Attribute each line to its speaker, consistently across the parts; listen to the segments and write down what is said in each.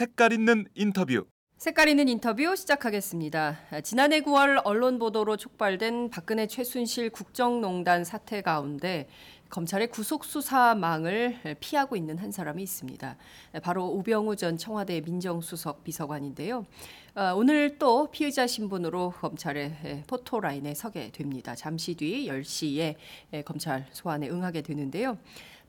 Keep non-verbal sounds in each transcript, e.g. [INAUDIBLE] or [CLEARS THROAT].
Speaker 1: 색깔 있는 인터뷰
Speaker 2: 색깔 있는 인터뷰 시작하겠습니다. 지난해 9월 언론 보도로 촉발된 박근혜 최순실 국정농단 사태 가운데 검찰의 구속 수사망을 피하고 있는 한 사람이 있습니다. 바로 우병우 전 청와대 민정수석 비서관인데요. 어, 오늘 또 피의자 신분으로 검찰의 포토라인에 서게 됩니다. 잠시 뒤 10시에 검찰 소환에 응하게 되는데요.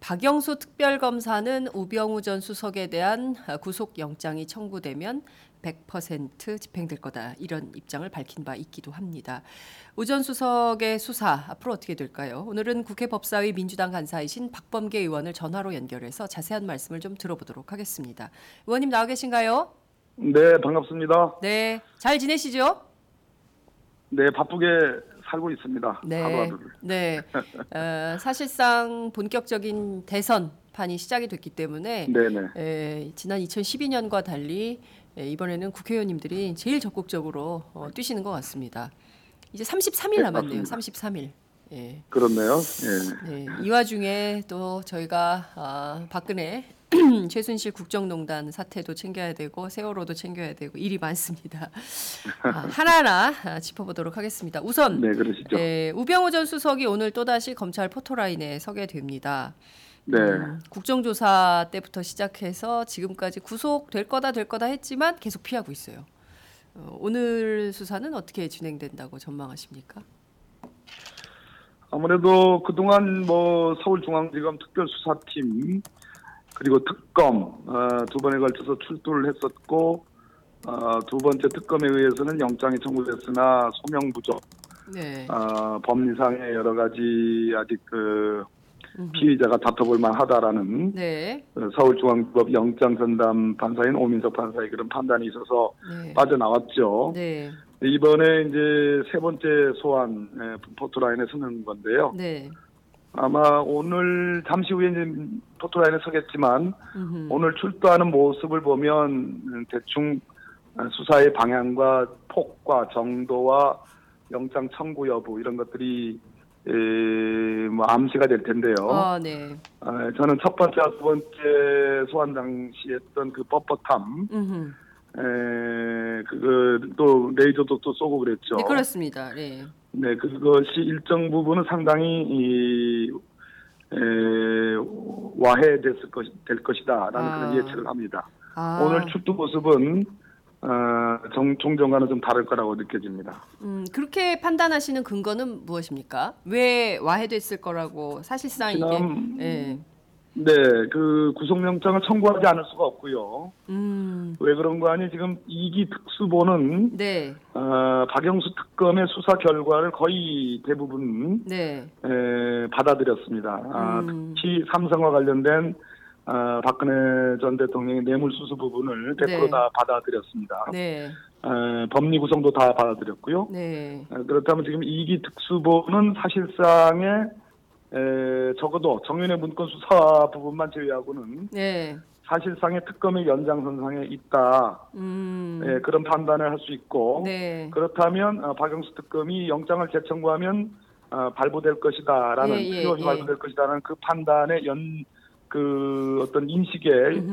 Speaker 2: 박영수 특별검사는 우병우 전 수석에 대한 구속 영장이 청구되면 100% 집행될 거다 이런 입장을 밝힌 바 있기도 합니다. 우전 수석의 수사 앞으로 어떻게 될까요? 오늘은 국회 법사위 민주당 간사이신 박범계 의원을 전화로 연결해서 자세한 말씀을 좀 들어보도록 하겠습니다. 의원님 나와 계신가요?
Speaker 3: 네, 반갑습니다.
Speaker 2: 네, 잘 지내시죠?
Speaker 3: 네, 바쁘게 살고 있습니다.
Speaker 2: 네,
Speaker 3: 하루하루를.
Speaker 2: 네. [LAUGHS] 어, 사실상 본격적인 대선 판이 시작이 됐기 때문에. 에, 지난 2012년과 달리 에, 이번에는 국회의원님들이 제일 적극적으로 어, 뛰시는 것 같습니다. 이제 33일
Speaker 3: 네,
Speaker 2: 남았네요.
Speaker 3: 맞습니다.
Speaker 2: 33일. 예.
Speaker 3: 그렇네요. 예.
Speaker 2: 네, 이 와중에 또 저희가 아, 박근혜 [CLEARS THROAT] 최순실 국정농단 사태도 챙겨야 되고 세월호도 챙겨야 되고 일이 많습니다. 아, 하나하나 아, 짚어보도록 하겠습니다. 우선
Speaker 3: 네, 그러시죠.
Speaker 2: 예, 우병우 전 수석이 오늘 또다시 검찰 포토라인에 서게 됩니다.
Speaker 3: 네.
Speaker 2: 음, 국정조사 때부터 시작해서 지금까지 구속될 거다 될 거다 했지만 계속 피하고 있어요. 어, 오늘 수사는 어떻게 진행된다고 전망하십니까?
Speaker 3: 아무래도 그동안 뭐 서울중앙지검 특별수사팀 그리고 특검 어, 두 번에 걸쳐서 출두를 했었고 어, 두 번째 특검에 의해서는 영장이 청구됐으나 소명 부족,
Speaker 2: 네.
Speaker 3: 어, 법리상의 여러 가지 아직 그. 피의자가 다퉈볼 만하다라는
Speaker 2: 네.
Speaker 3: 어, 서울중앙지법 영장전담 판사인 오민석 판사의 그런 판단이 있어서
Speaker 2: 네.
Speaker 3: 빠져나왔죠.
Speaker 2: 네.
Speaker 3: 이번에 이제 세 번째 소환 에, 포토라인에 서는 건데요.
Speaker 2: 네.
Speaker 3: 아마 오늘 잠시 후에 이제 포토라인에 서겠지만
Speaker 2: 음흠.
Speaker 3: 오늘 출두하는 모습을 보면 음, 대충 수사의 방향과 폭과 정도와 영장 청구 여부 이런 것들이 에, 뭐 암시가 될 텐데요.
Speaker 2: 아, 네.
Speaker 3: 아, 저는 첫 번째, 두 번째 소환 당시 했던 그 뻣뻣함,
Speaker 2: 음흠.
Speaker 3: 에, 그거 또 레이저도 또 쏘고 그랬죠.
Speaker 2: 네, 그렇습니다. 네.
Speaker 3: 네, 그것이 일정 부분은 상당히 이, 에, 와해됐을 것, 될 것이다라는
Speaker 2: 아.
Speaker 3: 그런 예측을 합니다.
Speaker 2: 아,
Speaker 3: 오늘 출두 모습은 어, 정, 종전과는 좀 다를 거라고 느껴집니다.
Speaker 2: 음, 그렇게 판단하시는 근거는 무엇입니까? 왜 와해됐을 거라고 사실상 이게
Speaker 3: 지난-
Speaker 2: 예.
Speaker 3: 네, 그 구속영장을 청구하지 않을 수가 없고요.
Speaker 2: 음.
Speaker 3: 왜 그런 거 아니 지금 이기 특수보는
Speaker 2: 네.
Speaker 3: 어, 박영수 특검의 수사 결과를 거의 대부분
Speaker 2: 네.
Speaker 3: 에, 받아들였습니다. 아,
Speaker 2: 음.
Speaker 3: 특히 삼성과 관련된 어, 박근혜 전 대통령의 뇌물수수 부분을 100%
Speaker 2: 네.
Speaker 3: 다 받아들였습니다.
Speaker 2: 네.
Speaker 3: 에, 법리 구성도 다 받아들였고요.
Speaker 2: 네.
Speaker 3: 에, 그렇다면 지금 이기 특수보는 사실상의 에, 적어도 정윤의 문건 수사 부분만 제외하고는
Speaker 2: 네.
Speaker 3: 사실상의 특검의 연장선상에 있다.
Speaker 2: 음.
Speaker 3: 에, 그런 판단을 할 수 있고
Speaker 2: 네.
Speaker 3: 그렇다면 어, 박영수 특검이 영장을 재청구하면 어, 발부될 것이다라는
Speaker 2: 예, 예, 예.
Speaker 3: 발부될 것이다라는 그 판단의 연 그 어떤 인식의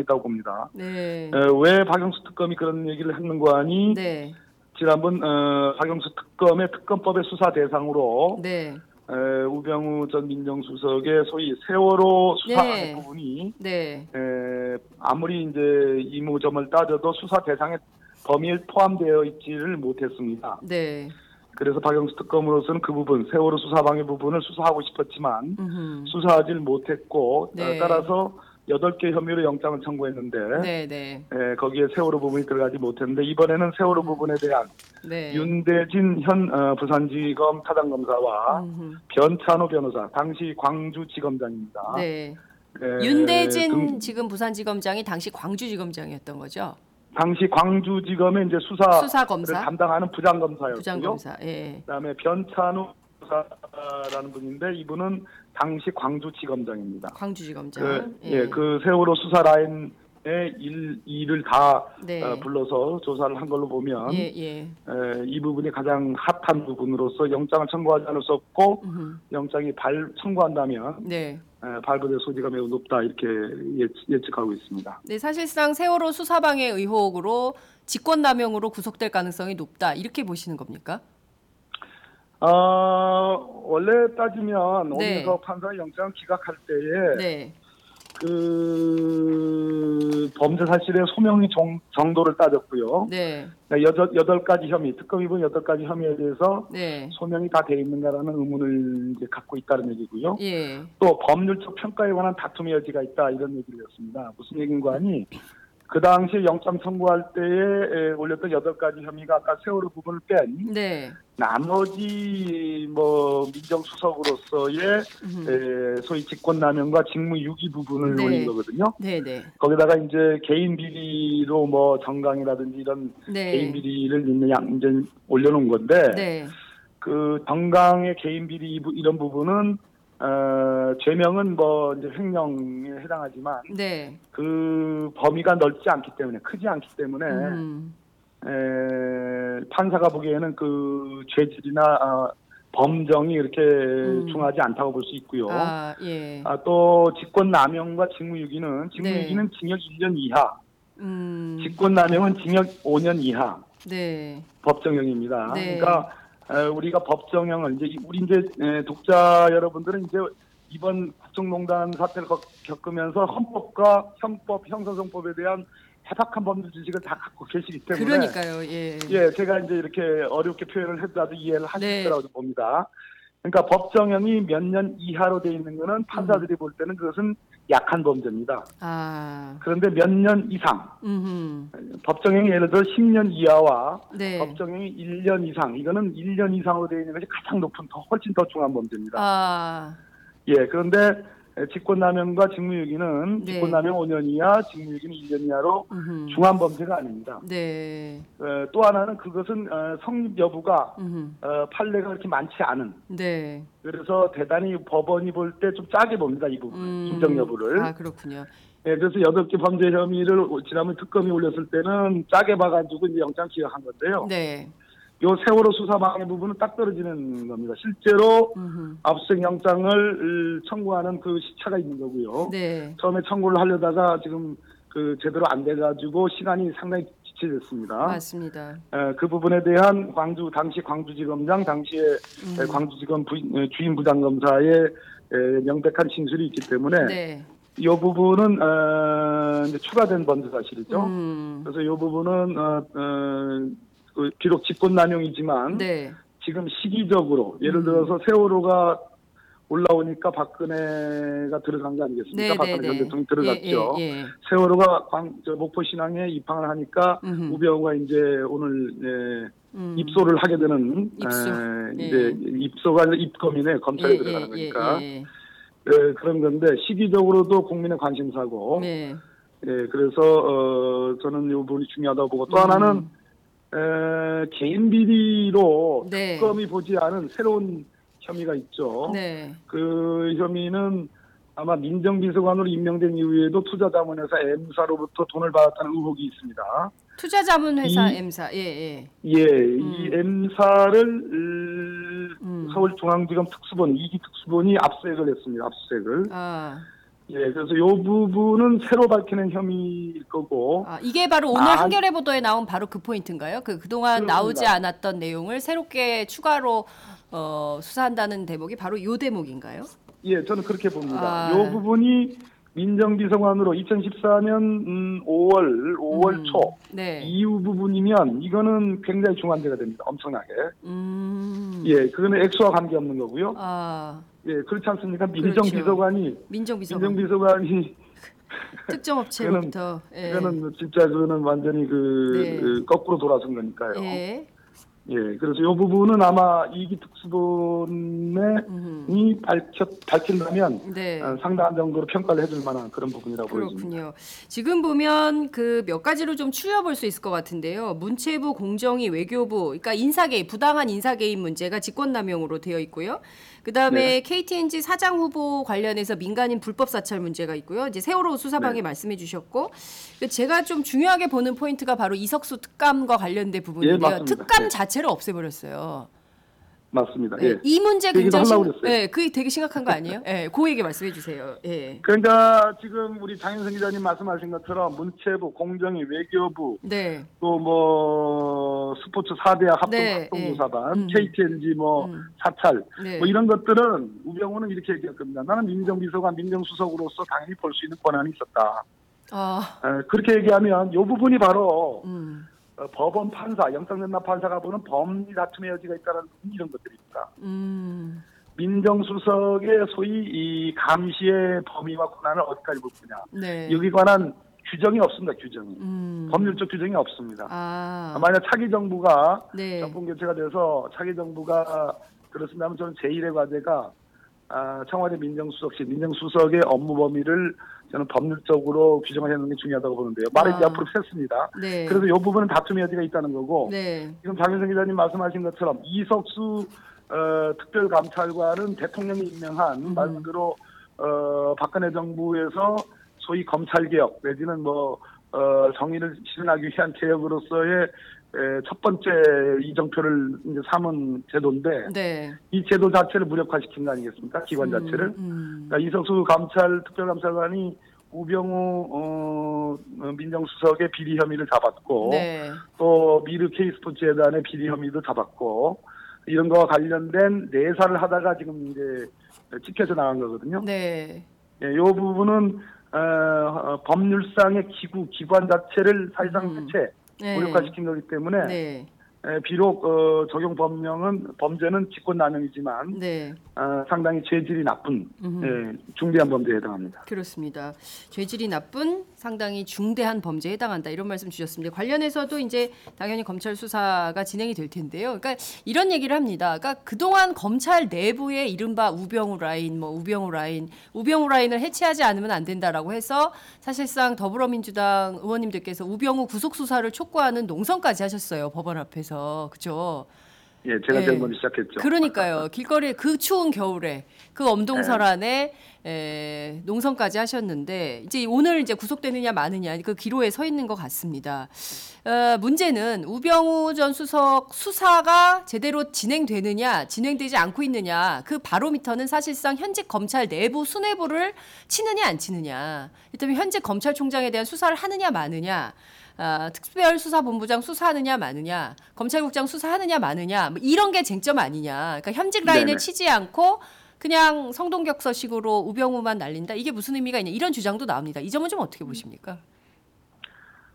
Speaker 3: 있다고 봅니다.
Speaker 2: 네.
Speaker 3: 에, 왜 박영수 특검이 그런 얘기를 했는 거 아니?
Speaker 2: 네.
Speaker 3: 지난번 어, 박영수 특검의 특검법의 수사 대상으로
Speaker 2: 네.
Speaker 3: 에, 우병우 전 민정수석의 소위 세월호 수사
Speaker 2: 네.
Speaker 3: 부분이
Speaker 2: 네.
Speaker 3: 에, 아무리 이제 이무점을 따져도 수사 대상의 범위에 포함되어 있지를 못했습니다.
Speaker 2: 네.
Speaker 3: 그래서 박영수 특검으로서는 그 부분, 세월호 수사 방해 부분을 수사하고 싶었지만
Speaker 2: 음흠.
Speaker 3: 수사하지 못했고
Speaker 2: 네.
Speaker 3: 어, 따라서 여덟 개 혐의로 영장을 청구했는데
Speaker 2: 네, 네.
Speaker 3: 에, 거기에 세월호 부분이 들어가지 못했는데 이번에는 세월호 부분에 대한
Speaker 2: 네.
Speaker 3: 윤대진 현 어, 부산지검 차장검사와
Speaker 2: 음흠.
Speaker 3: 변찬호 변호사, 당시 광주지검장입니다.
Speaker 2: 네.
Speaker 3: 에,
Speaker 2: 윤대진
Speaker 3: 등-
Speaker 2: 지금 부산지검장이 당시 광주지검장이었던 거죠?
Speaker 3: 당시 광주지검의 이제 수사
Speaker 2: 검사,
Speaker 3: 담당하는 부장검사였고요.
Speaker 2: 부장검사. 예.
Speaker 3: 그다음에 변찬우 수사라는 분인데 이분은 당시 광주지검장입니다.
Speaker 2: 광주지검장.
Speaker 3: 그, 예, 그 세월호 수사 라인의 일, 일을 다
Speaker 2: 네.
Speaker 3: 어, 불러서 조사를 한 걸로 보면
Speaker 2: 예, 예.
Speaker 3: 에, 이 부분이 가장 핫한 부분으로서 영장을 청구하지 않을 수 없고
Speaker 2: 음흠.
Speaker 3: 영장이 발 청구한다면
Speaker 2: 네.
Speaker 3: 에, 발부될 소지가 매우 높다 이렇게 예측, 예측하고 있습니다.
Speaker 2: 네, 사실상 세월호 수사방해 의혹으로 직권남용으로 구속될 가능성이 높다. 이렇게 보시는 겁니까?
Speaker 3: 어, 원래 따지면
Speaker 2: 네.
Speaker 3: 오민석 판사 영장 기각할 때에
Speaker 2: 네.
Speaker 3: 그 범죄 사실의 소명의 정, 정도를 따졌고요.
Speaker 2: 네.
Speaker 3: 여덟, 여덟 가지 혐의, 특검이 본 여덟 가지 혐의에 대해서
Speaker 2: 네.
Speaker 3: 소명이 다 돼 있는가라는 의문을 이제 갖고 있다는 얘기고요.
Speaker 2: 예.
Speaker 3: 또 법률적 평가에 관한 다툼의 여지가 있다 이런 얘기를 했습니다. 무슨 얘기인가 하니 그 당시에 영장 청구할 때에 에, 올렸던 여덟 가지 혐의가 아까 세월호 부분을 뺀
Speaker 2: 네.
Speaker 3: 나머지 뭐 민정수석으로서의
Speaker 2: 음.
Speaker 3: 에, 소위 직권남용과 직무유기 부분을
Speaker 2: 네.
Speaker 3: 올린 거거든요.
Speaker 2: 네, 네.
Speaker 3: 거기다가 이제 개인 비리로 뭐 정강이라든지 이런 개인
Speaker 2: 네.
Speaker 3: 비리를 있는 양 이제 올려놓은 건데
Speaker 2: 네.
Speaker 3: 그 정강의 개인 비리 이런 부분은 어, 죄명은 뭐 이제 횡령에 해당하지만
Speaker 2: 네.
Speaker 3: 그 범위가 넓지 않기 때문에 크지 않기 때문에
Speaker 2: 음.
Speaker 3: 에, 판사가 보기에는 그 죄질이나 어, 범정이 이렇게 중하지 않다고 볼 수 있고요. 아,
Speaker 2: 아, 예.
Speaker 3: 또 직권남용과 직무유기는 직무유기는 징역 1년 이하,
Speaker 2: 음.
Speaker 3: 직권남용은 징역 5년 이하
Speaker 2: 네.
Speaker 3: 법정형입니다.
Speaker 2: 네.
Speaker 3: 그러니까 에, 우리가 법 정형을 이제 이- 우리 이제 에, 독자 여러분들은 이제 이번 국정농단 사태를 겪- 겪으면서 헌법과 형법, 형사성법에 대한 해박한 법률 지식을 다 갖고 계시기 때문에
Speaker 2: 그러니까요. 예.
Speaker 3: 예, 제가 이제 이렇게 어렵게 표현을 해도 이해를 하실
Speaker 2: 네.
Speaker 3: 거라고 봅니다. 그러니까 법정형이 몇 년 이하로 돼 있는 거는 판사들이 볼 때는 그것은 약한 범죄입니다.
Speaker 2: 아.
Speaker 3: 그런데 몇 년 이상,
Speaker 2: 음.
Speaker 3: 법정형이 예를 들어 10년 이하와
Speaker 2: 네.
Speaker 3: 법정형이 1년 이상, 이거는 1년 이상으로 되어 있는 것이 가장 높은, 더 훨씬 더 중한 범죄입니다.
Speaker 2: 아.
Speaker 3: 예, 그런데 직권남용과 직무유기는
Speaker 2: 네.
Speaker 3: 직권남용 5년 이하, 직무유기는 1년 이하로
Speaker 2: 음.
Speaker 3: 중한 범죄가 아닙니다.
Speaker 2: 네.
Speaker 3: 어, 또 하나는 그것은 어, 성립 여부가
Speaker 2: 음.
Speaker 3: 어, 판례가 그렇게 많지 않은
Speaker 2: 네.
Speaker 3: 그래서 대단히 법원이 볼 때 좀 짜게 봅니다 이 부분
Speaker 2: 음.
Speaker 3: 인정 여부를
Speaker 2: 아, 그렇군요.
Speaker 3: 예, 그래서 여덟 개 범죄 혐의를 지난번 특검이 올렸을 때는 짜게 봐가지고 이제 영장 기각한 건데요.
Speaker 2: 네.
Speaker 3: 요 세월호 수사 방해 부분은 딱 떨어지는 겁니다. 실제로
Speaker 2: 음.
Speaker 3: 압수수색 영장을 청구하는 그 시차가 있는 거고요.
Speaker 2: 네.
Speaker 3: 처음에 청구를 하려다가 지금 그 제대로 안 돼가지고 시간이 상당히 지체됐습니다.
Speaker 2: 맞습니다.
Speaker 3: 에, 그 부분에 대한 광주 당시 광주지검장 당시에
Speaker 2: 음.
Speaker 3: 에, 광주지검 부, 에, 주임 부장검사의 에, 명백한 진술이 있기 때문에
Speaker 2: 네.
Speaker 3: 이 부분은 어, 이제 추가된 범죄 사실이죠.
Speaker 2: 음.
Speaker 3: 그래서 이 부분은 어, 어, 그 비록 직권남용이지만
Speaker 2: 네.
Speaker 3: 지금 시기적으로 예를
Speaker 2: 음.
Speaker 3: 들어서 세월호가 올라오니까 박근혜가 들어간 거 아니겠습니까?
Speaker 2: 네,
Speaker 3: 박근혜
Speaker 2: 네,
Speaker 3: 전
Speaker 2: 네.
Speaker 3: 대통령이 들어갔죠.
Speaker 2: 예, 예, 예.
Speaker 3: 세월호가 광, 저 목포 신항에 입항을 하니까
Speaker 2: 음흠.
Speaker 3: 우병우가 이제 오늘 예,
Speaker 2: 음.
Speaker 3: 입소를 하게 되는
Speaker 2: 입소.
Speaker 3: 에,
Speaker 2: 예.
Speaker 3: 이제 입소가 아니라 입검이네 검찰에 들어가는 거니까
Speaker 2: 예, 예.
Speaker 3: 예, 그런 건데 시기적으로도 국민의 관심사고
Speaker 2: 네.
Speaker 3: 예, 그래서 어, 저는 이 부분이 중요하다고 보고 또
Speaker 2: 음.
Speaker 3: 하나는 에, 개인 비리로
Speaker 2: 네.
Speaker 3: 특검이 보지 않은 새로운 혐의가 있죠.
Speaker 2: 네.
Speaker 3: 그 혐의는 아마 민정비서관으로 임명된 이후에도 투자자문회사 M사로부터 돈을 받았다는 의혹이 있습니다.
Speaker 2: 투자자문회사
Speaker 3: 이-
Speaker 2: M사. 예, 예.
Speaker 3: 예, 이 M사를 음,
Speaker 2: 음.
Speaker 3: 서울중앙지검 특수본 이기 특수본이 압수수색을 했습니다. 압수수색을.
Speaker 2: 아,
Speaker 3: 예, 그래서 이 부분은 새로 밝히는 혐의일 거고.
Speaker 2: 아, 이게 바로 오늘
Speaker 3: 아,
Speaker 2: 한겨레 보도에 나온 바로 그 포인트인가요? 그 그동안
Speaker 3: 그렇습니다.
Speaker 2: 나오지 않았던 내용을 새롭게 추가로 어, 수사한다는 대목이 바로 요 대목인가요?
Speaker 3: 예, 저는 그렇게 봅니다.
Speaker 2: 아.
Speaker 3: 이 부분이 민정비서관으로 2014년 음, 5월 5월
Speaker 2: 음.
Speaker 3: 초
Speaker 2: 네.
Speaker 3: 이후 부분이면 이거는 굉장히 중한죄가 됩니다. 엄청나게.
Speaker 2: 음.
Speaker 3: 예, 그거는 액수와 관계 없는 거고요.
Speaker 2: 아,
Speaker 3: 예, 그렇지 않습니까?
Speaker 2: 그렇죠.
Speaker 3: 민정비서관이
Speaker 2: 민정비서관
Speaker 3: 민정비서관이 [LAUGHS]
Speaker 2: 특정 업체로부터 예.
Speaker 3: 이거는 진짜 그거는 완전히 그,
Speaker 2: 네.
Speaker 3: 그 거꾸로 돌아선 거니까요.
Speaker 2: 예.
Speaker 3: 예, 그래서 이 부분은 아마 이기 특수본이
Speaker 2: 음.
Speaker 3: 밝혔, 밝힌다면
Speaker 2: 네.
Speaker 3: 어, 상당한 정도로 평가를 해줄 만한 그런 부분이라고 보여집니다.
Speaker 2: 그렇군요. 지금 보면 그 몇 가지로 좀 추려볼 수 있을 것 같은데요. 문체부, 공정위, 외교부, 그러니까 인사 개입, 부당한 인사 개입 문제가 직권남용으로 되어 있고요. 그다음에
Speaker 3: 네.
Speaker 2: KTNG 사장 후보 관련해서 민간인 불법 사찰 문제가 있고요. 이제 세월호 수사방에
Speaker 3: 네.
Speaker 2: 말씀해 주셨고 그 제가 좀 중요하게 보는 포인트가 바로 이석수 특감과 관련된 부분인데요.
Speaker 3: 예.
Speaker 2: 특감
Speaker 3: 네.
Speaker 2: 자체를 없애버렸어요.
Speaker 3: 맞습니다.
Speaker 2: 네,
Speaker 3: 예.
Speaker 2: 이 문제
Speaker 3: 그
Speaker 2: 굉장히 심,
Speaker 3: 그랬어요.
Speaker 2: 네, 그게 되게 심각한 거 아니에요? 예, 그 얘기 말씀해 주세요. 예.
Speaker 3: 그러니까 지금 우리 장윤성 기자님 말씀하신 것처럼 문체부, 공정위, 외교부,
Speaker 2: 네.
Speaker 3: 또뭐 스포츠 4대학 합동
Speaker 2: 네,
Speaker 3: 합동조사반,
Speaker 2: 음.
Speaker 3: KTNG 뭐
Speaker 2: 음.
Speaker 3: 사찰
Speaker 2: 네.
Speaker 3: 뭐 이런 것들은 우병우는 이렇게 얘기할 겁니다. 나는 민정비서관, 민정수석으로서 당연히 볼 수 있는 권한이 있었다.
Speaker 2: 아,
Speaker 3: 에, 그렇게 얘기하면 이 부분이 바로
Speaker 2: 음.
Speaker 3: 어, 법원 판사, 영장전담 판사가 보는 법리 다툼의 여지가 있다는 이런 것들입니다.
Speaker 2: 음.
Speaker 3: 민정수석의 소위 이 감시의 범위와 권한을 어디까지 볼 거냐.
Speaker 2: 네.
Speaker 3: 여기 관한 규정이 없습니다. 규정이.
Speaker 2: 음.
Speaker 3: 법률적 규정이 없습니다.
Speaker 2: 아.
Speaker 3: 만약 차기 정부가
Speaker 2: 네.
Speaker 3: 정권 교체가 돼서 차기 정부가 그렇습니다면 저는 제1의 과제가 아, 청와대 민정수석실, 민정수석의 업무 범위를 저는 법률적으로 규정하는 게 중요하다고 보는데요. 말을 이제
Speaker 2: 아.
Speaker 3: 앞으로 셌습니다.
Speaker 2: 네.
Speaker 3: 그래서 이 부분은 다툼의 여지가 있다는 거고
Speaker 2: 네.
Speaker 3: 지금 장윤성 기자님 말씀하신 것처럼 이석수 어, 특별감찰관은 대통령이 임명한
Speaker 2: 음.
Speaker 3: 말 그대로 어, 박근혜 정부에서 소위 검찰개혁 내지는 뭐 어, 정의를 실현하기 위한 개혁으로서의 에, 첫 번째 이정표를 이제 삼은 제도인데
Speaker 2: 네.
Speaker 3: 이 제도 자체를 무력화시킨 거 아니겠습니까? 기관 자체를.
Speaker 2: 음.
Speaker 3: 그러니까 이석수 감찰 특별감찰관이 우병우 어, 어, 민정수석의 비리 혐의를 잡았고
Speaker 2: 네.
Speaker 3: 또 미르 K스포츠 재단의 비리 혐의도 잡았고 이런 거와 관련된 내사를 하다가 지금 이제 찍혀져 나간 거거든요.
Speaker 2: 네.
Speaker 3: 예, 요 부분은 어, 어, 법률상의 기구 기관 자체를 사실상
Speaker 2: 음.
Speaker 3: 해체
Speaker 2: 네.
Speaker 3: 무력화시킨 거기 때문에
Speaker 2: 네.
Speaker 3: 에, 비록 어, 적용 법령은 범죄는 직권남용이지만
Speaker 2: 네.
Speaker 3: 어, 상당히 죄질이 나쁜
Speaker 2: 음.
Speaker 3: 예, 중대한 범죄에 해당합니다.
Speaker 2: 그렇습니다. 죄질이 나쁜 상당히 중대한 범죄에 해당한다 이런 말씀 주셨습니다. 관련해서도 이제 당연히 검찰 수사가 진행이 될 텐데요. 그러니까 이런 얘기를 합니다. 그러니까 그동안 검찰 내부에 이른바 우병우 라인, 뭐 우병우 라인, 우병우 라인을 해체하지 않으면 안 된다라고 해서 사실상 더불어민주당 의원님들께서 우병우 구속 수사를 촉구하는 농성까지 하셨어요 법원 앞에서 그죠?
Speaker 3: 예, 제가
Speaker 2: 예.
Speaker 3: 제일 먼저 시작했죠.
Speaker 2: 그러니까요. 길거리 그 추운 겨울에 그 엄동설안에 에, 농성까지 하셨는데 이제 오늘 이제 구속되느냐 마느냐 그 기로에 서 있는 것 같습니다. 어, 문제는 우병우 전 수석 수사가 제대로 진행되느냐 진행되지 않고 있느냐 그 바로미터는 사실상 현직 검찰 내부 수뇌부를 치느냐 안 치느냐 일단 현직 검찰총장에 대한 수사를 하느냐 마느냐 아, 특별수사본부장 수사하느냐 마느냐, 검찰국장 수사하느냐 마느냐, 뭐 이런 게 쟁점 아니냐. 그러니까 현직 라인을
Speaker 3: 네네.
Speaker 2: 치지 않고 그냥 성동격서식으로 우병우만 날린다. 이게 무슨 의미가 있냐. 이런 주장도 나옵니다. 이 점은 좀 어떻게 보십니까?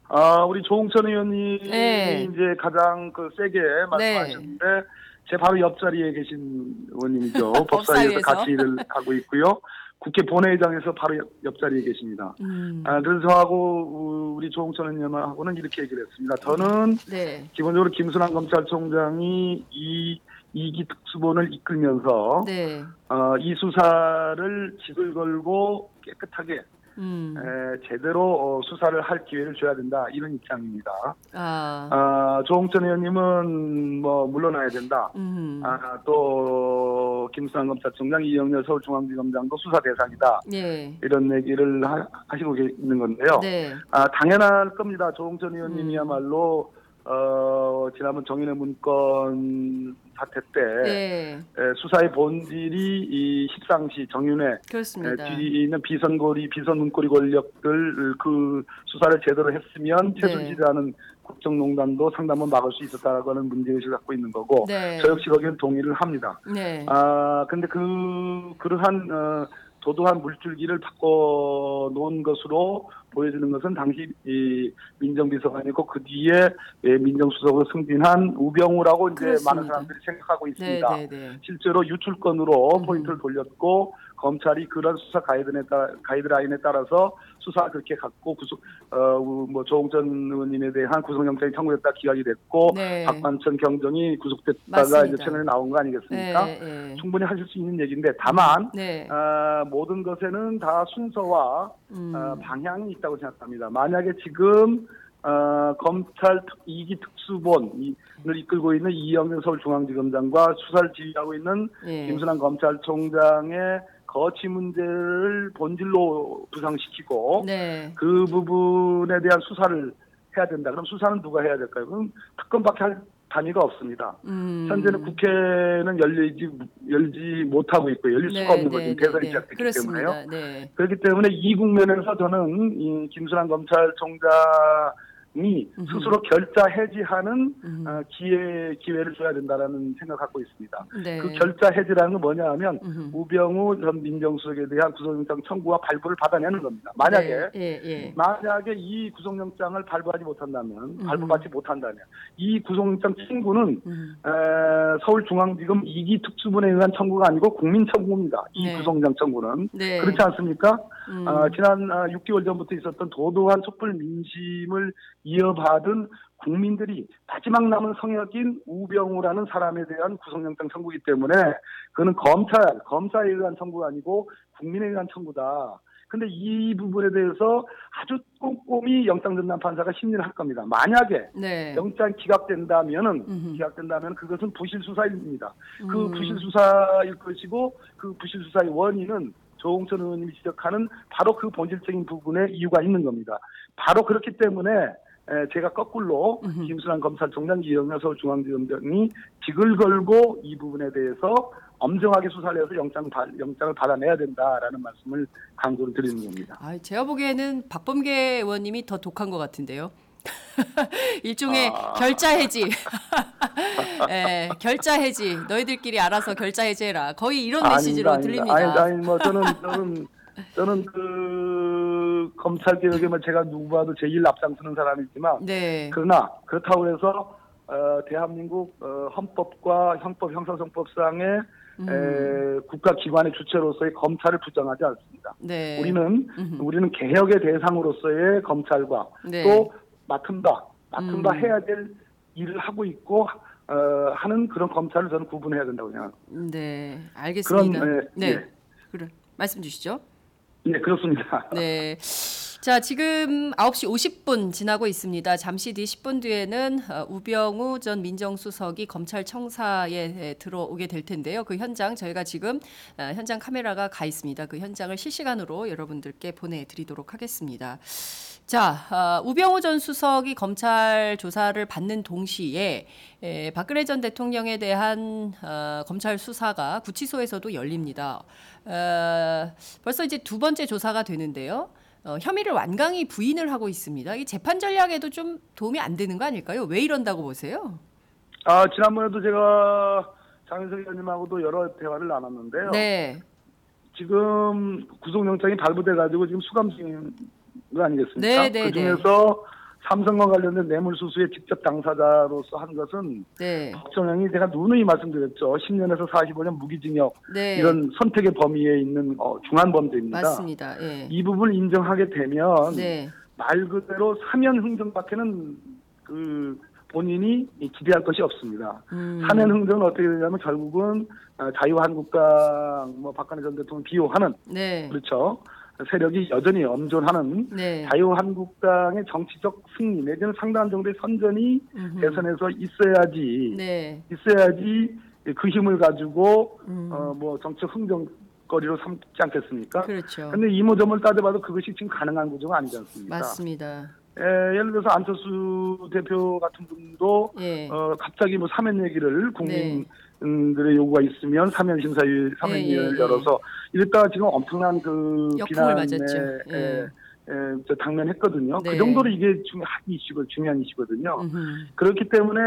Speaker 3: 아, 우리 조홍천 의원님이
Speaker 2: 네.
Speaker 3: 이제 가장 그 세게 말씀하셨는데 제 바로 옆자리에 계신 의원님이죠. [LAUGHS]
Speaker 2: 법사위에서.
Speaker 3: 같이 일을 하고 있고요. 국회 본회의장에서 바로 옆, 옆자리에 계십니다.
Speaker 2: 음,
Speaker 3: 아, 그래서 저하고 우리 조홍천 의원님하고는 이렇게 얘기를 했습니다. 저는
Speaker 2: 네,
Speaker 3: 기본적으로 김순환 검찰총장이 이 이기 특수본을 이끌면서
Speaker 2: 네,
Speaker 3: 어, 이 수사를 직을 걸고 깨끗하게
Speaker 2: 음,
Speaker 3: 에, 제대로 어, 수사를 할 기회를 줘야 된다 이런 입장입니다.
Speaker 2: 아,
Speaker 3: 아, 조홍천 의원님은 뭐 물러나야 된다.
Speaker 2: 음,
Speaker 3: 아, 또 김수환 검찰총장, 이영렬 서울중앙지검장도 수사 대상이다.
Speaker 2: 네,
Speaker 3: 이런 얘기를 하, 하시고 있는 건데요.
Speaker 2: 네,
Speaker 3: 아, 당연할 겁니다. 조홍천 의원님이야말로 어, 지난번 정인의 문건 사태 때
Speaker 2: 네,
Speaker 3: 에, 수사의 본질이 이 십상시 정윤회
Speaker 2: 그렇습니다.
Speaker 3: 에, 뒤에 있는 비선고리, 비선 문고리 권력들 그 수사를 제대로 했으면
Speaker 2: 네.
Speaker 3: 최순실이라는 국정농단도 상당히 막을 수 있었다라고 하는 문제의식을 갖고 있는 거고
Speaker 2: 네,
Speaker 3: 저 역시 거기는 동의를 합니다.
Speaker 2: 네,
Speaker 3: 아 근데 그 그러한 어, 도도한 물줄기를 바꿔 놓은 것으로 보여지는 것은 당시 이 민정비서관이고 그 뒤에 예, 민정수석으로 승진한 우병우라고 이제
Speaker 2: 그렇습니다.
Speaker 3: 많은 사람들이 생각하고
Speaker 2: 네,
Speaker 3: 있습니다.
Speaker 2: 네, 네,
Speaker 3: 실제로 유출건으로
Speaker 2: 음.
Speaker 3: 포인트를 돌렸고 검찰이 그런 수사 가이드에 따라 가이드라인에 따라서 수사 그렇게 갖고 구속 어뭐 조홍천 의원님에 대한 구속영장이 청구됐다 기각이 됐고
Speaker 2: 네.
Speaker 3: 박관천 경정이 구속됐다가
Speaker 2: 맞습니다.
Speaker 3: 이제 최근에 나온 거 아니겠습니까?
Speaker 2: 네, 네.
Speaker 3: 충분히 하실 수 있는 얘기인데 다만
Speaker 2: 네.
Speaker 3: 아, 모든 것에는 다 순서와
Speaker 2: 음.
Speaker 3: 어, 방향이 있다고 생각합니다. 만약에 지금 어, 검찰 특- 이기 특수본을 이끌고 있는 이영현 서울중앙지검장과 수사를 지휘하고 있는
Speaker 2: 예.
Speaker 3: 김순환 검찰총장의 거취 문제를 본질로 부상시키고
Speaker 2: 네.
Speaker 3: 그 부분에 대한 수사를 해야 된다. 그럼 수사는 누가 해야 될까요? 그럼 특검밖에 할 단위가 없습니다.
Speaker 2: 음.
Speaker 3: 현재는 국회는 열리지 열지 못하고 있고 열릴 수가 없는 거죠. 대선이 시작됐기
Speaker 2: 그렇습니다.
Speaker 3: 때문에요.
Speaker 2: 네.
Speaker 3: 그렇기 때문에 이 국면에서 저는 이 김순환 검찰총장 이. 스스로 결자 해지하는
Speaker 2: 음.
Speaker 3: 어, 기회 기회를 줘야 된다라는 생각 갖고 있습니다.
Speaker 2: 네.
Speaker 3: 그 결자 해지라는 건 뭐냐 하면
Speaker 2: 음흠.
Speaker 3: 우병우 전 민정수석에 대한 구속영장 청구와 발부를 받아내는 겁니다. 만약에
Speaker 2: 네. 예, 예.
Speaker 3: 만약에 이 구속영장을 발부하지 못한다면
Speaker 2: 음.
Speaker 3: 발부받지 못한다면 이 구속영장 청구는
Speaker 2: 음.
Speaker 3: 에, 서울중앙지검 이기 특수본에 의한 청구가 아니고 국민 청구입니다. 이
Speaker 2: 네.
Speaker 3: 구속영장 청구는
Speaker 2: 네.
Speaker 3: 그렇지 않습니까?
Speaker 2: 음.
Speaker 3: 아, 지난 아, 6개월 전부터 있었던 도도한 촛불 민심을 이어받은 국민들이 마지막 남은 성역인 우병우라는 사람에 대한 구속영장 청구이기 때문에 그는 검찰, 검사에 의한 청구가 아니고 국민에 의한 청구다. 근데 이 부분에 대해서 아주 꼼꼼히 영장 전담 판사가 심리를 할 겁니다. 만약에
Speaker 2: 네.
Speaker 3: 영장 기각된다면은
Speaker 2: 음흠.
Speaker 3: 기각된다면 그것은 부실 수사입니다. 그
Speaker 2: 음.
Speaker 3: 부실 수사일 것이고 그 부실 수사의 원인은 조홍천 의원님이 지적하는 바로 그 본질적인 부분에 이유가 있는 겁니다. 바로 그렇기 때문에 에, 제가 거꾸로. 김순환 검찰총장 이영렬 서울중앙지검장이 직을 걸고 이 부분에 대해서 엄정하게 수사를 해서 영장 발- 영장을 받아내야 된다라는 말씀을 강조를 드리는 겁니다.
Speaker 2: 아, 제가 보기에는 박범계 의원님이 더 독한 것 같은데요. [LAUGHS] 일종의
Speaker 3: 아.
Speaker 2: 결자 해지. [LAUGHS] 예, 결자 해지. 너희들끼리 알아서 결자 해지해라. 거의 이런 메시지로
Speaker 3: 아닙니다,
Speaker 2: 들립니다.
Speaker 3: 아닙니다. 아니, 아니, 뭐 저는 저는 저는 그 검찰 개혁에 뭐 제가 누구봐도 제일 앞장서는 사람이지만
Speaker 2: 네.
Speaker 3: 그러나 그렇다고 해서 어, 대한민국 어, 헌법과 형법 형사성법상의
Speaker 2: 음.
Speaker 3: 에, 국가기관의 주체로서의 검찰을 부정하지 않습니다.
Speaker 2: 네.
Speaker 3: 우리는
Speaker 2: 음흠.
Speaker 3: 우리는 개혁의 대상으로서의 검찰과
Speaker 2: 네.
Speaker 3: 또 맡은 바 맡은 바
Speaker 2: 음.
Speaker 3: 해야 될 일을 하고 있고 어, 하는 그런 검찰을 저는 구분해야 된다고 생각합니다.
Speaker 2: 네. 알겠습니다.
Speaker 3: 그런, 네,
Speaker 2: 네.
Speaker 3: 네.
Speaker 2: 그래. 말씀 주시죠.
Speaker 3: 네 그렇습니다.
Speaker 2: 네. 자, 지금 9시 50분 지나고 있습니다. 잠시 뒤 10분 뒤에는 어, 우병우 전 민정수석이 검찰청사에 에, 들어오게 될 텐데요. 그 현장 저희가 지금 어, 현장 카메라가 가 있습니다. 그 현장을 실시간으로 여러분들께 보내드리도록 하겠습니다. 자, 어, 우병우 전 수석이 검찰 조사를 받는 동시에 에, 박근혜 전 대통령에 대한 어, 검찰 수사가 구치소에서도 열립니다. 어, 벌써 이제 두 번째 조사가 되는데요. 어, 혐의를 완강히 부인을 하고 있습니다. 이 재판 전략에도 좀 도움이 안 되는 거 아닐까요? 왜 이런다고 보세요?
Speaker 3: 아 지난번에도 제가 장윤석 의원님하고도 여러 대화를 나눴는데요.
Speaker 2: 네,
Speaker 3: 지금 구속영장이 발부돼 가지고 지금 수감 중인 거 아니겠습니까?
Speaker 2: 네, 네,
Speaker 3: 그 중에서 삼성과 관련된 뇌물수수의 직접 당사자로서 한 것은
Speaker 2: 네,
Speaker 3: 박정영이 제가 누누이 말씀드렸죠. 10년에서 45년 무기징역
Speaker 2: 네,
Speaker 3: 이런 선택의 범위에 있는 어, 중한 범죄입니다.
Speaker 2: 맞습니다. 예,
Speaker 3: 이 부분을 인정하게 되면
Speaker 2: 네,
Speaker 3: 말 그대로 사면 흥정밖에는 그 본인이 기대할 것이 없습니다.
Speaker 2: 음,
Speaker 3: 사면 흥정은 어떻게 되냐면 결국은 어, 자유한국당 뭐 박근혜 전 대통령 비호하는
Speaker 2: 네,
Speaker 3: 그렇죠 세력이 여전히 엄존하는
Speaker 2: 네,
Speaker 3: 자유한국당의 정치적 승리 내지는 상당한 정도의 선전이
Speaker 2: 음흠.
Speaker 3: 대선에서 있어야지
Speaker 2: 네,
Speaker 3: 있어야지 그 힘을 가지고
Speaker 2: 음,
Speaker 3: 어뭐 정치적 흥정 거리로 삼지 않겠습니까?
Speaker 2: 그렇죠.
Speaker 3: 근데 이모저모를 따져봐도 그것이 지금 가능한 구조가 아니지 않습니까?
Speaker 2: 맞습니다.
Speaker 3: 에, 예를 들어서 안철수 대표 같은 분도
Speaker 2: 예,
Speaker 3: 어, 갑자기 뭐 사면 얘기를
Speaker 2: 네.
Speaker 3: 국민 들의 요구가 있으면 사면 심사위 사면위를
Speaker 2: 예, 예,
Speaker 3: 열어서 이랬다가 지금 엄청난 그
Speaker 2: 역풍을
Speaker 3: 비난에
Speaker 2: 맞았죠. 예.
Speaker 3: 당면했거든요.
Speaker 2: 네.
Speaker 3: 그 정도로 이게 중요한 이슈고 중요한 이슈거든요.
Speaker 2: 음흠.
Speaker 3: 그렇기 때문에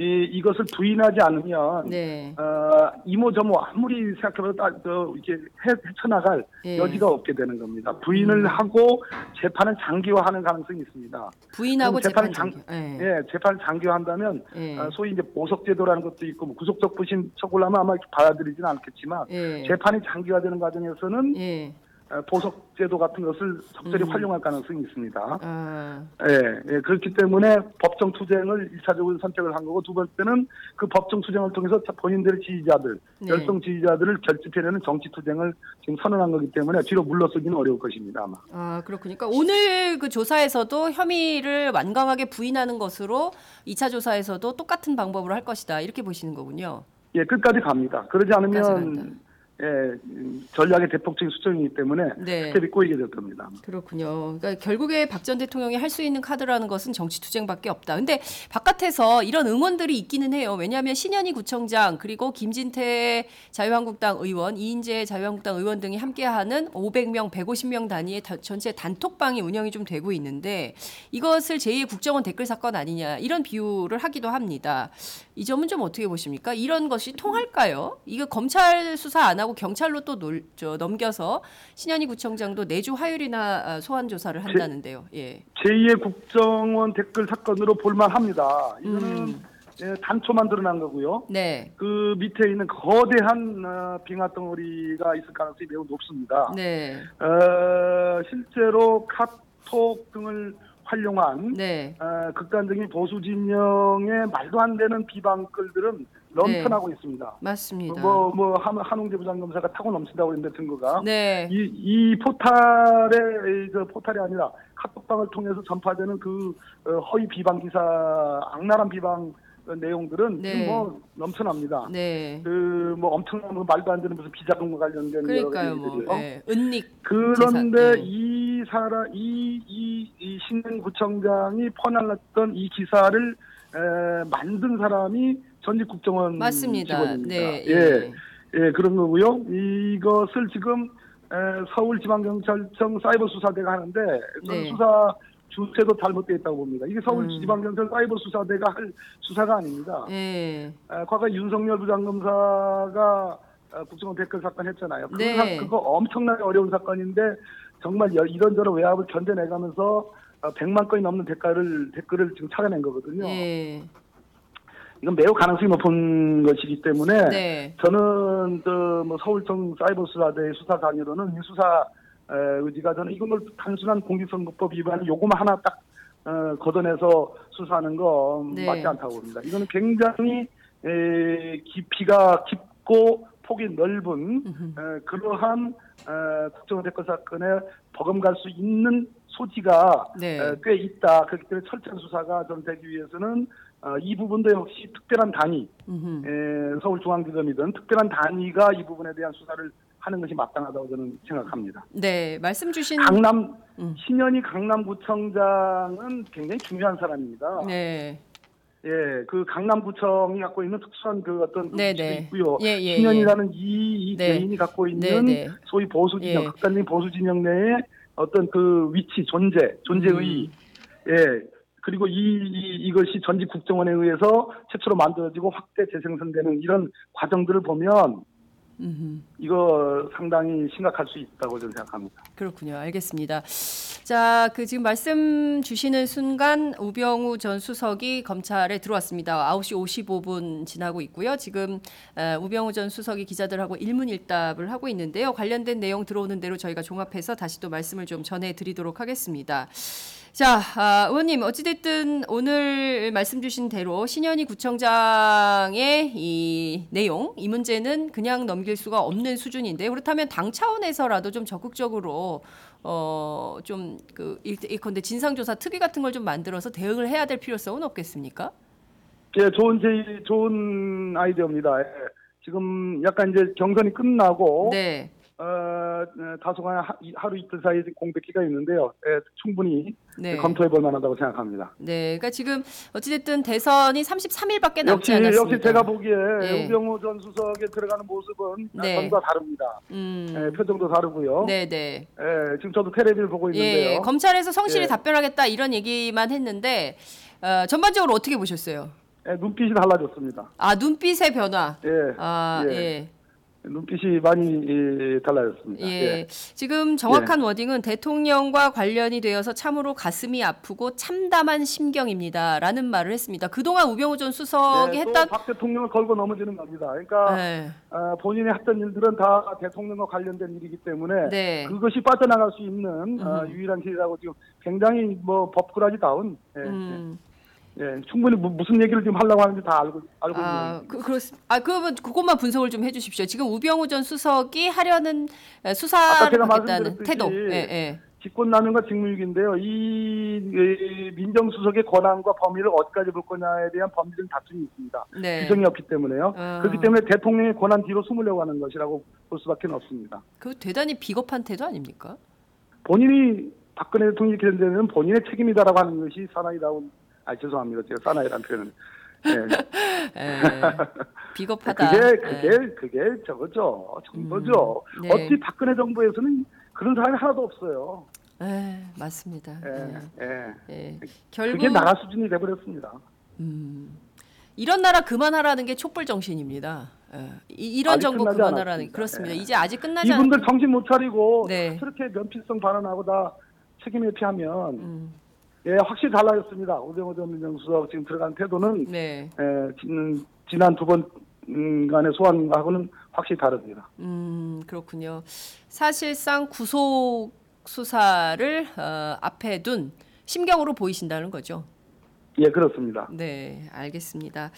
Speaker 3: 이, 이것을 부인하지 않으면
Speaker 2: 네.
Speaker 3: 어, 이모저모 아무리 생각해봐도 딱, 저, 이렇게 헤, 헤쳐나갈
Speaker 2: 예.
Speaker 3: 여지가 없게 되는 겁니다. 부인을 하고 재판을 장기화하는 가능성이 있습니다.
Speaker 2: 부인하고
Speaker 3: 재판 장-
Speaker 2: 장기. 예.
Speaker 3: 예, 재판을 장기화한다면
Speaker 2: 예.
Speaker 3: 어, 소위 이제 보석제도라는 것도 있고 뭐 구속적 부심 처벌하면 아마 받아들이지는 않겠지만
Speaker 2: 예.
Speaker 3: 재판이 장기화되는 과정에서는
Speaker 2: 예.
Speaker 3: 어, 보석 제도 같은 것을 적절히
Speaker 2: 음.
Speaker 3: 활용할 가능성이 있습니다.
Speaker 2: 아.
Speaker 3: 예, 예, 그렇기 때문에 법정 투쟁을 일차적으로 선택을 한 거고 두 번째는 그 법정 투쟁을 통해서 본인들의 지지자들,
Speaker 2: 네.
Speaker 3: 열성 지지자들을 결집해내는 정치 투쟁을 지금 선언한 거기 때문에 뒤로 물러서기는 어려울 것입니다 아마.
Speaker 2: 아, 그렇군요. 그러니까 오늘 그 조사에서도 혐의를 완강하게 부인하는 것으로 2차 조사에서도 똑같은 방법으로 할 것이다. 이렇게 보시는 거군요.
Speaker 3: 예, 끝까지 갑니다. 그러지. 않으면 예, 음, 전략의 대폭적인 수정이기 때문에
Speaker 2: 네.
Speaker 3: 스텝이 꼬이게 될 겁니다.
Speaker 2: 그렇군요. 그러니까 결국에 박 전 대통령이 할 수 있는 카드라는 것은 정치 투쟁밖에 없다. 근데 바깥에서 이런 응원들이 있기는 해요. 왜냐하면 신현희 구청장 그리고 김진태 자유한국당 의원, 이인재 자유한국당 의원 등이 함께하는 500명, 150명 단위의 다- 전체 단톡방이 운영이 좀 되고 있는데 이것을 제2의 국정원 댓글 사건 아니냐 이런 비유를 하기도 합니다. 이 점은 좀 어떻게 보십니까? 이런 것이 통할까요? 이거 검찰 수사 안 하고 경찰로 또 놀, 저, 넘겨서 신현희 구청장도 내주 화요일이나 아, 소환 조사를 한다는데요. 예.
Speaker 3: 제2의 국정원 댓글 사건으로 볼만합니다. 이거는
Speaker 2: 음.
Speaker 3: 예, 단초만 드러난 거고요.
Speaker 2: 네.
Speaker 3: 그 밑에 있는 거대한 어, 빙하 덩어리가 있을 가능성이 매우 높습니다.
Speaker 2: 네.
Speaker 3: 어, 실제로 카톡 등을 활용한
Speaker 2: 네.
Speaker 3: 어, 극단적인 보수 진영의 말도 안 되는 비방 글들은 넘쳐나고 있습니다.
Speaker 2: 네. 맞습니다.
Speaker 3: 뭐, 뭐, 한, 한웅재 부장검사가 타고 넘친다고 했는데 증거가.
Speaker 2: 네.
Speaker 3: 이, 이 포탈의, 이, 저 포탈이 아니라 카톡방을 통해서 전파되는 그 어, 허위 비방 기사, 악랄한 비방 어, 내용들은
Speaker 2: 네.
Speaker 3: 뭐 넘쳐납니다.
Speaker 2: 네.
Speaker 3: 그뭐 엄청난 뭐 말도 안 되는 무슨 비자금과 관련된
Speaker 2: 그러니까요.
Speaker 3: 여러
Speaker 2: 뭐
Speaker 3: 얘기들이요.
Speaker 2: 예. 은닉
Speaker 3: 그런데
Speaker 2: 재산, 네.
Speaker 3: 이 사람 이이 이 신현구청장이 퍼날랐던 이 기사를 에, 만든 사람이 전직 국정원
Speaker 2: 맞습니다.
Speaker 3: 직원입니다.
Speaker 2: 네.
Speaker 3: 예. 예, 그런 거고요. 이것을 지금 에, 서울지방경찰청 사이버 수사대가 하는데
Speaker 2: 네.
Speaker 3: 수사 주체도 잘못되어 있다고 봅니다. 이게
Speaker 2: 음.
Speaker 3: 서울지방경찰 사이버 수사대가 할 수사가 아닙니다.
Speaker 2: 예.
Speaker 3: 에, 과거 윤석열 부장검사가 어, 국정원 댓글 사건 했잖아요. 그
Speaker 2: 네.
Speaker 3: 사- 그거 엄청나게 어려운 사건인데 정말 여- 이런저런 외압을 견뎌내가면서 어, 100만 건이 넘는 댓글을 댓글을 지금 찾아낸 거거든요.
Speaker 2: 예.
Speaker 3: 이건 매우 가능성이 높은 것이기 때문에
Speaker 2: 네.
Speaker 3: 저는 저뭐 서울청 사이버수사대 수사관으로는 이 수사 에, 의지가 저는 이건 뭐 단순한 공직선거법 위반 요거만 하나 딱 어, 걷어내서 수사하는 거
Speaker 2: 네.
Speaker 3: 맞지 않다고 봅니다. 이거는 굉장히 에, 깊이가 깊고 폭이 넓은 에, 그러한 에, 국정원 댓글 사건에 버금갈 수 있는 소지가
Speaker 2: 네.
Speaker 3: 에, 꽤 있다. 그렇기 때문에 철저한 수사가 전 되기 위해서는 어, 이 부분도 역시 특별한 단위. 에, 서울중앙지검이든 특별한 단위가 이 부분에 대한 수사를 하는 것이 마땅하다고 저는 생각합니다.
Speaker 2: 네. 말씀 주신
Speaker 3: 강남
Speaker 2: 음.
Speaker 3: 신현희 강남구청장은 굉장히 중요한 사람입니다.
Speaker 2: 네.
Speaker 3: 예, 그 강남구청이 갖고 있는 특수한 그 어떤
Speaker 2: 네,
Speaker 3: 위치도
Speaker 2: 네.
Speaker 3: 있고요.
Speaker 2: 예, 예,
Speaker 3: 신현이라는 이, 이
Speaker 2: 네.
Speaker 3: 개인이 갖고 있는
Speaker 2: 네, 네.
Speaker 3: 소위 보수 진영,
Speaker 2: 예.
Speaker 3: 극단적인 보수 진영 내에 어떤 그 위치, 존재, 존재의
Speaker 2: 음.
Speaker 3: 예. 그리고 이, 이 이것이 전직 국정원에 의해서 최초로 만들어지고 확대 재생산되는 이런 과정들을 보면
Speaker 2: 음흠.
Speaker 3: 이거 상당히 심각할 수 있다고 저는 생각합니다.
Speaker 2: 그렇군요. 알겠습니다. 자, 그 지금 말씀 주시는 순간 우병우 전 수석이 검찰에 들어왔습니다. 9시 55분 지나고 있고요. 지금 에, 우병우 전 수석이 기자들하고 일문일답을 하고 있는데요. 관련된 내용 들어오는 대로 저희가 종합해서 다시 또 말씀을 좀 전해드리도록 하겠습니다. 자, 아, 의원님 어찌됐든 오늘 말씀 주신 대로 신현희 구청장의 이 내용, 이 문제는 그냥 넘길 수가 없는 수준인데 그렇다면 당 차원에서라도 좀 적극적으로 어, 어좀그 일컨대 진상조사 특위 같은 걸 좀 만들어서 대응을 해야 될 필요성은 없겠습니까?
Speaker 3: 예, 좋은 제 좋은 아이디어입니다. 예. 지금 약간 이제 경선이 끝나고
Speaker 2: 네,
Speaker 3: 어, 어, 다소간 하, 하루 이틀 사이에 공백기가 있는데요. 예, 충분히
Speaker 2: 네,
Speaker 3: 검토해 볼 만하다고 생각합니다.
Speaker 2: 네. 그러니까 지금 어찌됐든 대선이 33일밖에 남지
Speaker 3: 역시
Speaker 2: 않았습니다.
Speaker 3: 역시 제가 보기에
Speaker 2: 예.
Speaker 3: 우병우 전 수석에 들어가는 모습은
Speaker 2: 네.
Speaker 3: 전과 다릅니다.
Speaker 2: 음,
Speaker 3: 예, 표정도 다르고요.
Speaker 2: 네, 네.
Speaker 3: 예, 지금 저도 텔레비를 보고 있는데요.
Speaker 2: 예, 검찰에서 성실히
Speaker 3: 예.
Speaker 2: 답변하겠다 이런 얘기만 했는데 어, 전반적으로 어떻게 보셨어요?
Speaker 3: 예, 눈빛이 달라졌습니다.
Speaker 2: 아 눈빛의 변화.
Speaker 3: 예,
Speaker 2: 아
Speaker 3: 예.
Speaker 2: 예.
Speaker 3: 눈빛이 많이 예, 달라졌습니다.
Speaker 2: 예. 지금 정확한 워딩은 대통령과 관련이 되어서 참으로 가슴이 아프고 참담한 심경입니다라는 말을 했습니다. 그동안 우병우 전 수석이
Speaker 3: 네,
Speaker 2: 했던
Speaker 3: 또박 대통령을 걸고 넘어지는 겁니다. 그러니까
Speaker 2: 네.
Speaker 3: 어, 본인이 했던 일들은 다 대통령과 관련된 일이기 때문에
Speaker 2: 네.
Speaker 3: 그것이 빠져나갈 수 있는 어, 유일한 길이라고 지금 굉장히 뭐 법꾸라지다운 예,
Speaker 2: 음.
Speaker 3: 예, 예, 충분히 무, 무슨 얘기를 지금 하려고 하는지 다 알고 알고
Speaker 2: 아,
Speaker 3: 있는
Speaker 2: 그, 그렇습니다. 아, 그러면 그것만 분석을 좀 해주십시오. 지금 우병우 전 수석이 하려는 에, 수사를
Speaker 3: 제가
Speaker 2: 받겠다는
Speaker 3: 말씀드렸듯이
Speaker 2: 태도. 예, 예.
Speaker 3: 직권남용과 직무유기인데요. 이, 이 민정수석의 권한과 범위를 어디까지 볼 거냐에 대한 법리적 다툼이 있습니다.
Speaker 2: 네.
Speaker 3: 규정이 없기 때문에요.
Speaker 2: 어.
Speaker 3: 그렇기 때문에 대통령의 권한 뒤로 숨으려고 하는 것이라고 볼 수밖에 없습니다.
Speaker 2: 그 대단히 비겁한 태도 아닙니까?
Speaker 3: 본인이 박근혜 대통령이 이렇게 된 데는 본인의 책임이다라고 하는 것이 사나이다운 아 죄송합니다. 제가 사나이라는 예. [LAUGHS]
Speaker 2: 예. 비겁하다.
Speaker 3: 그게
Speaker 2: 예.
Speaker 3: 그게 그게 저거죠. 정도죠.
Speaker 2: 음, 네.
Speaker 3: 어찌 박근혜 정부에서는 그런 사람이 하나도 없어요.
Speaker 2: 예, 맞습니다.
Speaker 3: 예,
Speaker 2: 예.
Speaker 3: 예.
Speaker 2: 예.
Speaker 3: 그게
Speaker 2: 결국
Speaker 3: 나라 수준이 돼버렸습니다.
Speaker 2: 음, 이런 나라 그만하라는 게 촛불 정신입니다. 예. 이,
Speaker 3: 아직
Speaker 2: 정부 그만하라는
Speaker 3: 않았습니다.
Speaker 2: 그렇습니다.
Speaker 3: 예.
Speaker 2: 이제 아직 끝나지
Speaker 3: 이분들
Speaker 2: 않은
Speaker 3: 정신 못 차리고
Speaker 2: 네.
Speaker 3: 그렇게 면피성 발언하고 다 책임 회피하면
Speaker 2: 음,
Speaker 3: 예 확실히 달라졌습니다. 오병호 전 민정수석 지금 들어간 태도는
Speaker 2: 네.
Speaker 3: 예, 지난, 지난 두 번간의 소환하고는 확실히 다릅니다.
Speaker 2: 음, 그렇군요. 사실상 구속 수사를 어, 앞에 둔 심경으로 보이신다는 거죠.
Speaker 3: 예 그렇습니다.
Speaker 2: 네, 알겠습니다.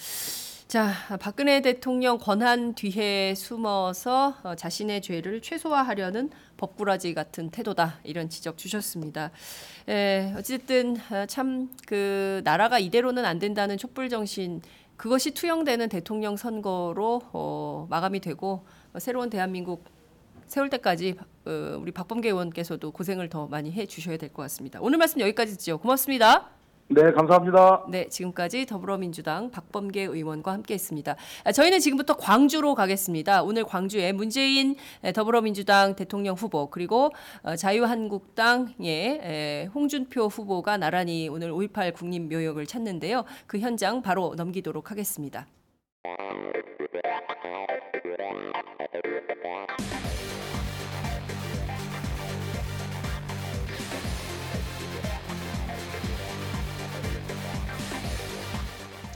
Speaker 2: 자, 박근혜 대통령 권한 뒤에 숨어서 어, 자신의 죄를 최소화하려는 법꾸라지 같은 태도다 이런 지적 주셨습니다. 예, 어쨌든 참 그 나라가 이대로는 안 된다는 촛불 정신 그것이 투영되는 대통령 선거로 어, 마감이 되고 어, 새로운 대한민국 세울 때까지 어, 우리 박범계 의원께서도 고생을 더 많이 해 주셔야 될 것 같습니다. 오늘 말씀 여기까지 듣죠. 고맙습니다.
Speaker 3: 네 감사합니다.
Speaker 2: 네, 지금까지 더불어민주당 박범계 의원과 함께했습니다. 아, 저희는 지금부터 광주로 가겠습니다. 오늘 광주에 문재인 에, 더불어민주당 대통령 후보 그리고 어, 자유한국당의 에, 홍준표 후보가 나란히 오늘 5.18 국립묘역을 찾는데요. 그 현장 바로 넘기도록 하겠습니다.